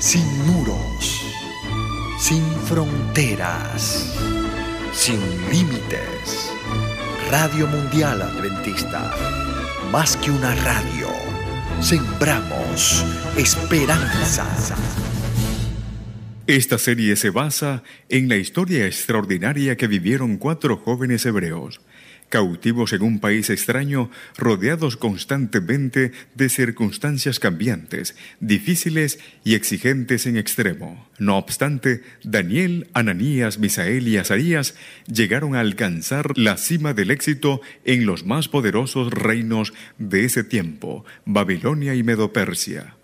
sin muros, sin fronteras, sin límites. Radio Mundial Adventista, más que una radio, sembramos esperanza. Esta serie se basa en la historia extraordinaria que vivieron cuatro jóvenes hebreos cautivos en un país extraño, rodeados constantemente de circunstancias cambiantes, difíciles y exigentes en extremo. No obstante, Daniel, Ananías, Misael y Azarías llegaron a alcanzar la cima del éxito en los más poderosos reinos de ese tiempo, Babilonia y Medo-Persia.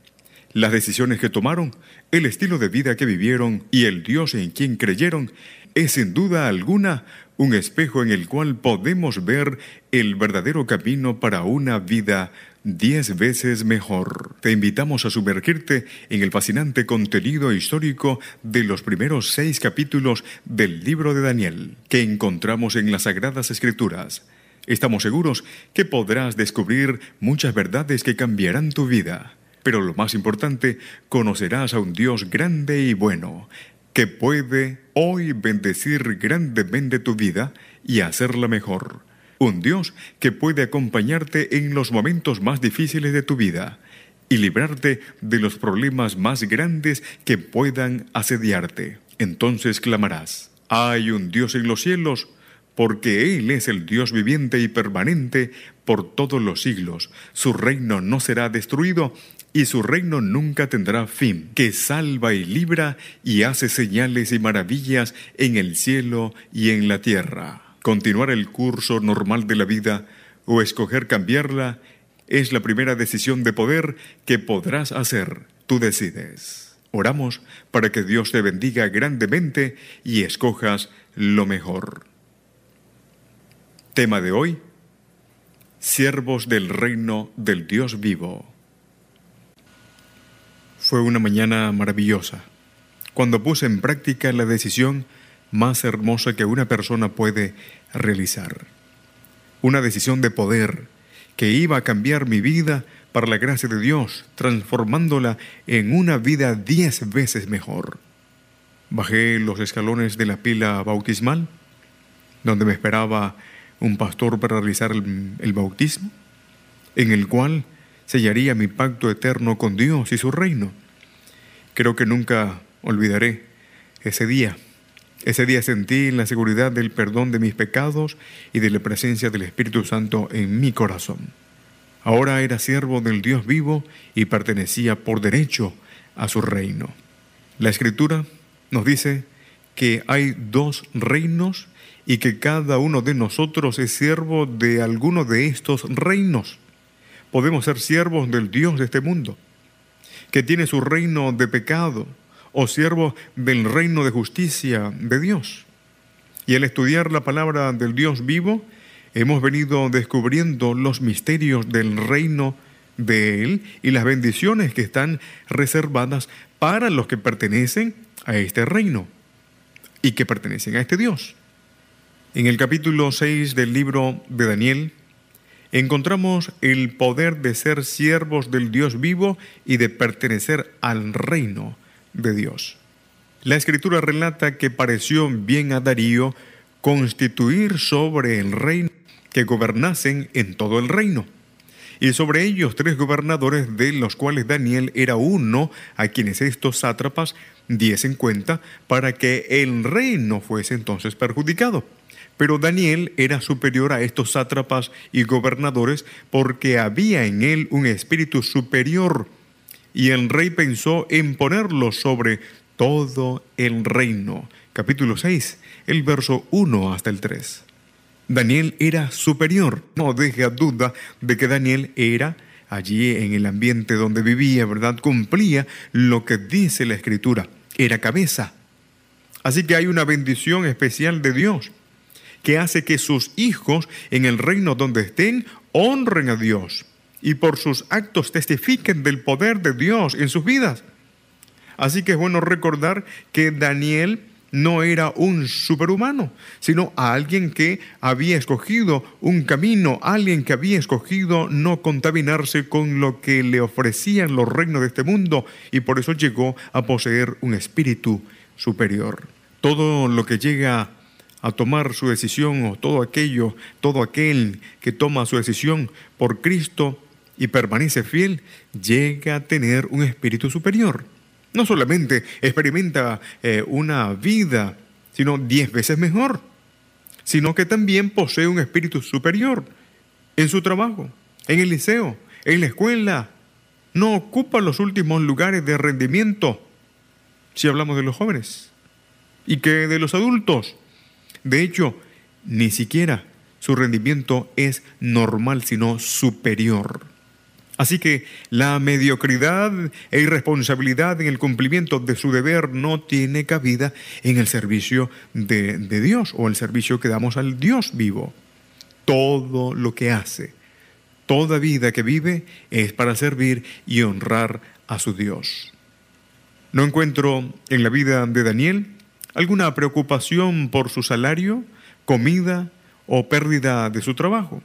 Las decisiones que tomaron, el estilo de vida que vivieron y el Dios en quien creyeron es sin duda alguna un espejo en el cual podemos ver el verdadero camino para una vida diez veces mejor. Te invitamos a sumergirte en el fascinante contenido histórico de los primeros seis capítulos del libro de Daniel que encontramos en las Sagradas Escrituras. Estamos seguros que podrás descubrir muchas verdades que cambiarán tu vida. Pero lo más importante, conocerás a un Dios grande y bueno, que puede hoy bendecir grandemente tu vida y hacerla mejor. Un Dios que puede acompañarte en los momentos más difíciles de tu vida y librarte de los problemas más grandes que puedan asediarte. Entonces clamarás, hay un Dios en los cielos, porque Él es el Dios viviente y permanente por todos los siglos. Su reino no será destruido y su reino nunca tendrá fin, que salva y libra y hace señales y maravillas en el cielo y en la tierra. Continuar el curso normal de la vida o escoger cambiarla es la primera decisión de poder que podrás hacer. Tú decides. Oramos para que Dios te bendiga grandemente y escojas lo mejor. Tema de hoy. Siervos del reino del Dios vivo. Fue una mañana maravillosa, cuando puse en práctica la decisión más hermosa que una persona puede realizar. Una decisión de poder que iba a cambiar mi vida para la gracia de Dios, transformándola en una vida diez veces mejor. Bajé los escalones de la pila bautismal, donde me esperaba un pastor para realizar el, el bautismo, en el cual sellaría mi pacto eterno con Dios y su reino. Creo que nunca olvidaré ese día. Ese día sentí la seguridad del perdón de mis pecados y de la presencia del Espíritu Santo en mi corazón. Ahora era siervo del Dios vivo y pertenecía por derecho a su reino. La Escritura nos dice que hay dos reinos y que cada uno de nosotros es siervo de alguno de estos reinos podemos ser siervos del Dios de este mundo, que tiene su reino de pecado, o siervos del reino de justicia de Dios. Y al estudiar la palabra del Dios vivo, hemos venido descubriendo los misterios del reino de Él y las bendiciones que están reservadas para los que pertenecen a este reino y que pertenecen a este Dios. En el capítulo 6 del libro de Daniel, encontramos el poder de ser siervos del Dios vivo y de pertenecer al reino de Dios. La escritura relata que pareció bien a Darío constituir sobre el reino que gobernasen en todo el reino. Y sobre ellos tres gobernadores, de los cuales Daniel era uno, a quienes estos sátrapas diesen cuenta para que el reino fuese entonces perjudicado. Pero Daniel era superior a estos sátrapas y gobernadores porque había en él un espíritu superior y el rey pensó en ponerlo sobre todo el reino. Capítulo 6, el verso 1 hasta el 3. Daniel era superior. No deje duda de que Daniel era allí en el ambiente donde vivía, ¿verdad? Cumplía lo que dice la escritura. Era cabeza. Así que hay una bendición especial de Dios que hace que sus hijos en el reino donde estén honren a Dios y por sus actos testifiquen del poder de Dios en sus vidas. Así que es bueno recordar que Daniel no era un superhumano, sino alguien que había escogido un camino, alguien que había escogido no contaminarse con lo que le ofrecían los reinos de este mundo y por eso llegó a poseer un espíritu superior. Todo lo que llega a tomar su decisión o todo aquello, todo aquel que toma su decisión por Cristo y permanece fiel, llega a tener un espíritu superior. No solamente experimenta eh, una vida, sino diez veces mejor, sino que también posee un espíritu superior en su trabajo, en el liceo, en la escuela. No ocupa los últimos lugares de rendimiento, si hablamos de los jóvenes, y que de los adultos. De hecho, ni siquiera su rendimiento es normal, sino superior. Así que la mediocridad e irresponsabilidad en el cumplimiento de su deber no tiene cabida en el servicio de, Dios o el servicio que damos al Dios vivo. Todo lo que hace, toda vida que vive es para servir y honrar a su Dios. No encuentro en la vida de Daniel alguna preocupación por su salario, comida o pérdida de su trabajo.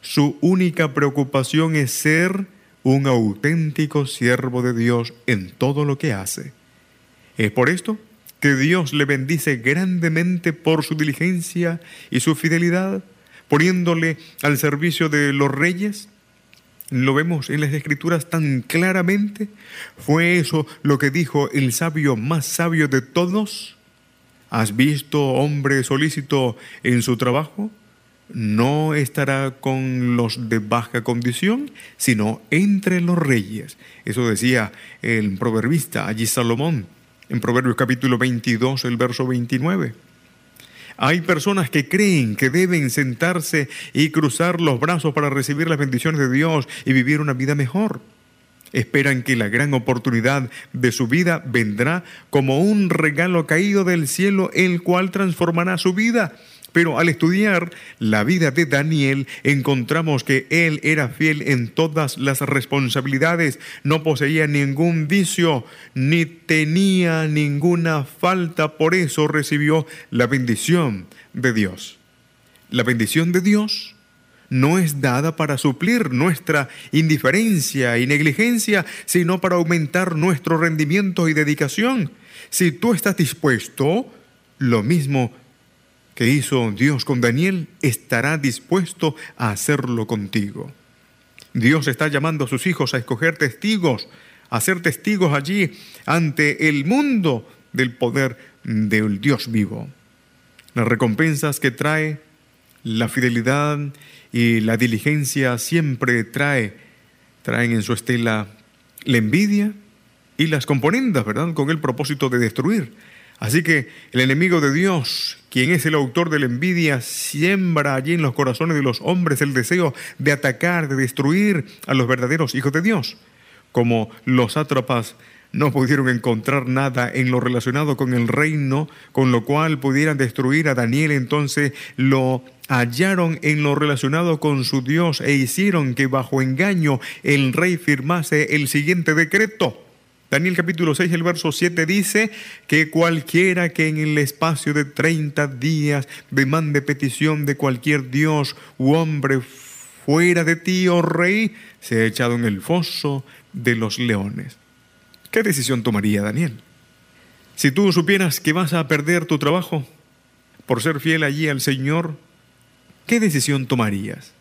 Su única preocupación es ser un auténtico siervo de Dios en todo lo que hace. Es por esto que Dios le bendice grandemente por su diligencia y su fidelidad, poniéndole al servicio de los reyes. Lo vemos en las escrituras tan claramente. ¿Fue eso lo que dijo el sabio más sabio de todos? ¿Has visto hombre solícito en su trabajo? no estará con los de baja condición, sino entre los reyes. Eso decía el proverbista allí Salomón, en Proverbios capítulo 22, el verso 29. Hay personas que creen que deben sentarse y cruzar los brazos para recibir las bendiciones de Dios y vivir una vida mejor. Esperan que la gran oportunidad de su vida vendrá como un regalo caído del cielo, el cual transformará su vida pero al estudiar la vida de Daniel encontramos que él era fiel en todas las responsabilidades, no poseía ningún vicio ni tenía ninguna falta, por eso recibió la bendición de Dios. La bendición de Dios no es dada para suplir nuestra indiferencia y negligencia, sino para aumentar nuestro rendimiento y dedicación. Si tú estás dispuesto, lo mismo que hizo Dios con Daniel estará dispuesto a hacerlo contigo. Dios está llamando a sus hijos a escoger testigos, a ser testigos allí ante el mundo del poder del Dios vivo. Las recompensas que trae la fidelidad y la diligencia siempre trae, traen en su estela la envidia y las componendas, ¿verdad? Con el propósito de destruir. Así que el enemigo de Dios, quien es el autor de la envidia, siembra allí en los corazones de los hombres el deseo de atacar, de destruir a los verdaderos hijos de Dios. Como los sátrapas no pudieron encontrar nada en lo relacionado con el reino, con lo cual pudieran destruir a Daniel, entonces lo hallaron en lo relacionado con su Dios e hicieron que bajo engaño el rey firmase el siguiente decreto. Daniel capítulo 6, el verso 7 dice que cualquiera que en el espacio de 30 días demande petición de cualquier dios u hombre fuera de ti, oh rey, se ha echado en el foso de los leones. ¿Qué decisión tomaría Daniel? Si tú supieras que vas a perder tu trabajo por ser fiel allí al Señor, ¿qué decisión tomarías?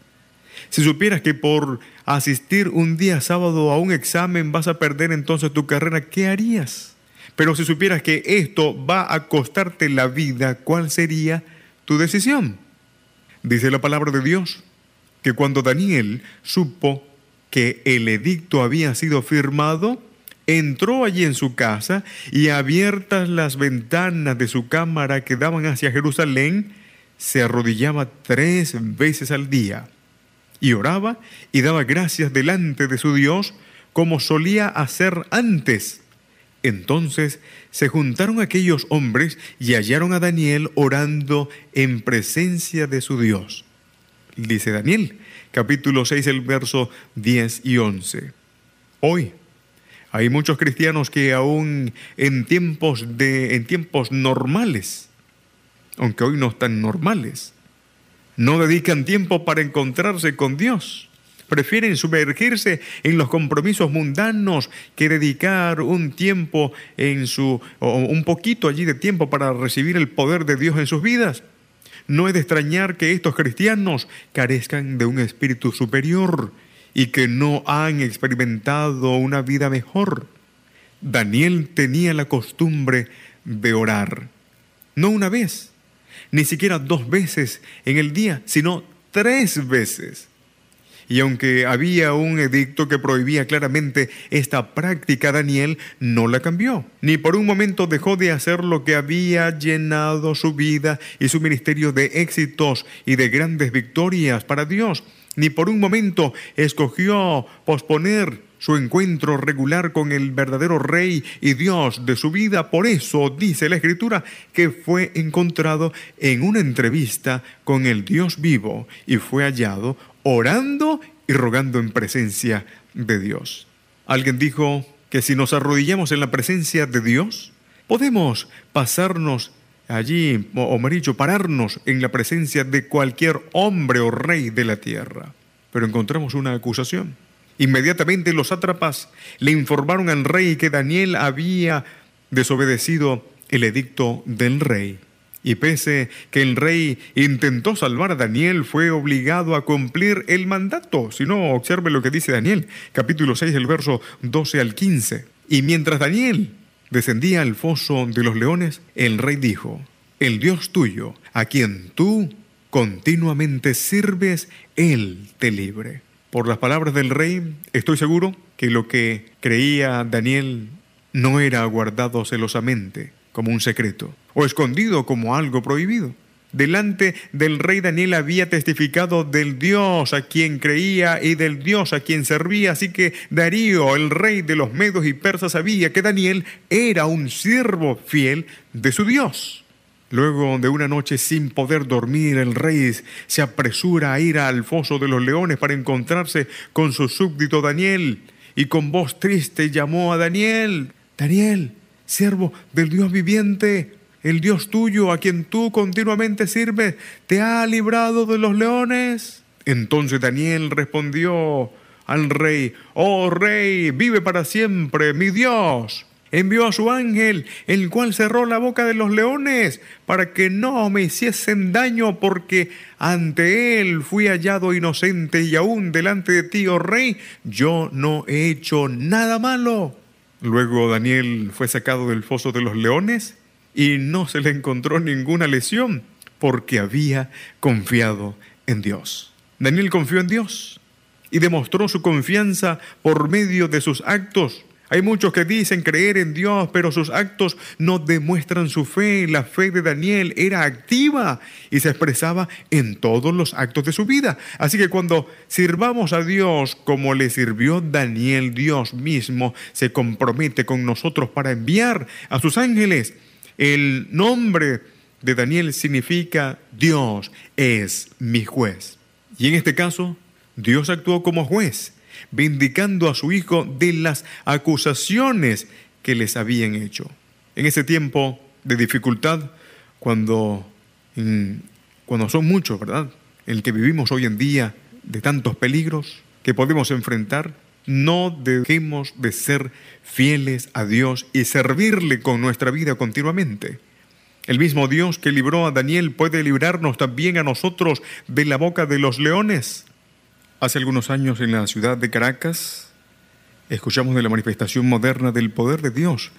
Si supieras que por asistir un día sábado a un examen vas a perder entonces tu carrera, ¿qué harías? Pero si supieras que esto va a costarte la vida, ¿cuál sería tu decisión? Dice la palabra de Dios que cuando Daniel supo que el edicto había sido firmado, entró allí en su casa y abiertas las ventanas de su cámara que daban hacia Jerusalén, se arrodillaba tres veces al día y oraba y daba gracias delante de su Dios como solía hacer antes. Entonces se juntaron aquellos hombres y hallaron a Daniel orando en presencia de su Dios. Dice Daniel, capítulo 6, el verso 10 y 11. Hoy, Hay muchos cristianos que aún en tiempos, de, en tiempos normales, aunque hoy no están normales, no dedican tiempo para encontrarse con Dios. Prefieren sumergirse en los compromisos mundanos que dedicar un tiempo en su, o un poquito allí de tiempo para recibir el poder de Dios en sus vidas. No es de extrañar que estos cristianos carezcan de un espíritu superior y que no han experimentado una vida mejor. Daniel tenía la costumbre de orar, no una vez, ni siquiera dos veces en el día, sino tres veces. Y aunque había un edicto que prohibía claramente esta práctica, Daniel no la cambió. Ni por un momento dejó de hacer lo que había llenado su vida y su ministerio de éxitos y de grandes victorias para Dios. Ni por un momento escogió posponer su encuentro regular con el verdadero Rey y Dios de su vida. Por eso dice la Escritura que fue encontrado en una entrevista con el Dios vivo y fue hallado orando y rogando en presencia de Dios. Alguien dijo que si nos arrodillamos en la presencia de Dios, podemos pasarnos allí, o mejor dicho, pararnos en la presencia de cualquier hombre o rey de la tierra. Pero encontramos una acusación. Inmediatamente los sátrapas le informaron al rey que Daniel había desobedecido el edicto del rey. Y pese que el rey intentó salvar a Daniel, fue obligado a cumplir el mandato. Si no, observe lo que dice Daniel, capítulo 6, el verso 12 al 15. Y mientras Daniel descendía al foso de los leones, el rey dijo, el Dios tuyo, a quien tú continuamente sirves, Él te libre. Por las palabras del rey, estoy seguro que lo que creía Daniel no era guardado celosamente como un secreto o escondido como algo prohibido. Delante del rey Daniel había testificado del Dios a quien creía y del Dios a quien servía, así que Darío, el rey de los medos y persas, sabía que Daniel era un siervo fiel de su Dios. Luego de una noche sin poder dormir, el rey se apresura a ir al foso de los leones para encontrarse con su súbdito Daniel y con voz triste llamó a Daniel, Daniel, siervo del Dios viviente, el Dios tuyo, a quien tú continuamente sirves, te ha librado de los leones. Entonces Daniel respondió al rey, oh rey, vive para siempre, mi Dios. Envió a su ángel, el cual cerró la boca de los leones, para que no me hiciesen daño, porque ante él fui hallado inocente y aún delante de ti, oh rey, yo no he hecho nada malo. Luego Daniel fue sacado del foso de los leones y no se le encontró ninguna lesión porque había confiado en Dios. Daniel confió en Dios y demostró su confianza por medio de sus actos. Hay muchos que dicen creer en Dios, pero sus actos no demuestran su fe. La fe de Daniel era activa y se expresaba en todos los actos de su vida. Así que cuando sirvamos a Dios como le sirvió Daniel, Dios mismo se compromete con nosotros para enviar a sus ángeles el nombre de Daniel significa Dios es mi juez. Y en este caso, Dios actuó como juez, vindicando a su hijo de las acusaciones que les habían hecho. En ese tiempo de dificultad, cuando, cuando son muchos, ¿verdad? El que vivimos hoy en día de tantos peligros que podemos enfrentar, no dejemos de ser fieles a Dios y servirle con nuestra vida continuamente. El mismo Dios que libró a Daniel puede librarnos también a nosotros de la boca de los leones. Hace algunos años en la ciudad de Caracas escuchamos de la manifestación moderna del poder de Dios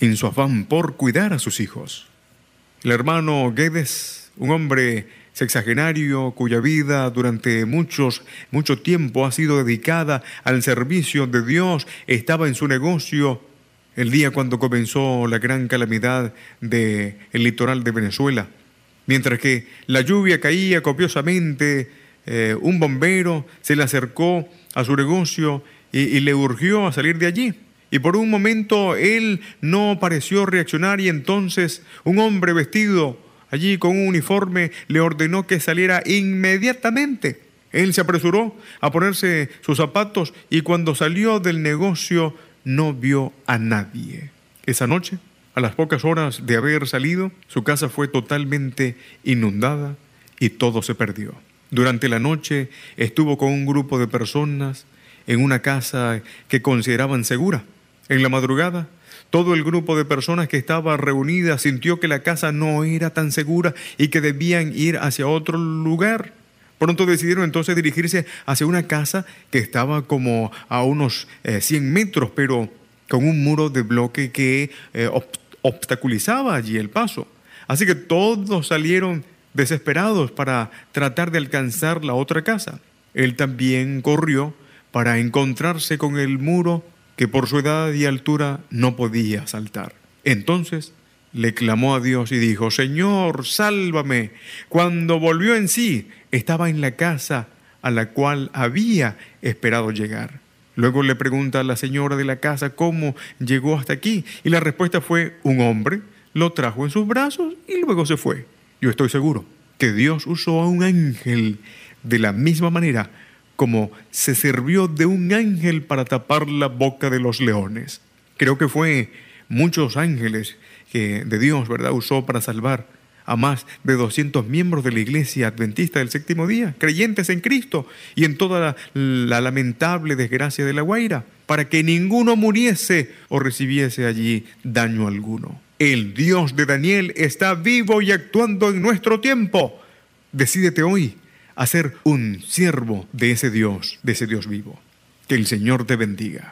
en su afán por cuidar a sus hijos. El hermano Guedes, un hombre sexagenario cuya vida durante muchos, mucho tiempo ha sido dedicada al servicio de Dios, estaba en su negocio el día cuando comenzó la gran calamidad del el litoral de Venezuela. Mientras que la lluvia caía copiosamente, eh, un bombero se le acercó a su negocio y, y le urgió a salir de allí. Y por un momento él no pareció reaccionar y entonces un hombre vestido allí con un uniforme, le ordenó que saliera inmediatamente. Él se apresuró a ponerse sus zapatos y cuando salió del negocio no vio a nadie. Esa noche, a las pocas horas de haber salido, su casa fue totalmente inundada y todo se perdió. Durante la noche estuvo con un grupo de personas en una casa que consideraban segura. En la madrugada, todo el grupo de personas que estaba reunida sintió que la casa no era tan segura y que debían ir hacia otro lugar. Pronto decidieron entonces dirigirse hacia una casa que estaba como a unos 100 eh, metros, pero con un muro de bloque que eh, obstaculizaba allí el paso. Así que todos salieron desesperados para tratar de alcanzar la otra casa. Él también corrió para encontrarse con el muro que por su edad y altura no podía saltar. Entonces le clamó a Dios y dijo, Señor, sálvame. Cuando volvió en sí, estaba en la casa a la cual había esperado llegar. Luego le pregunta a la señora de la casa cómo llegó hasta aquí y la respuesta fue, un hombre lo trajo en sus brazos y luego se fue. Yo estoy seguro que Dios usó a un ángel de la misma manera como se sirvió de un ángel para tapar la boca de los leones. Creo que fue muchos ángeles que de Dios, ¿verdad?, usó para salvar a más de 200 miembros de la iglesia adventista del séptimo día, creyentes en Cristo y en toda la, lamentable desgracia de la Guaira, para que ninguno muriese o recibiese allí daño alguno. El Dios de Daniel está vivo y actuando en nuestro tiempo. Decídete hoy a ser un siervo de ese Dios, de ese Dios vivo. Que el Señor te bendiga.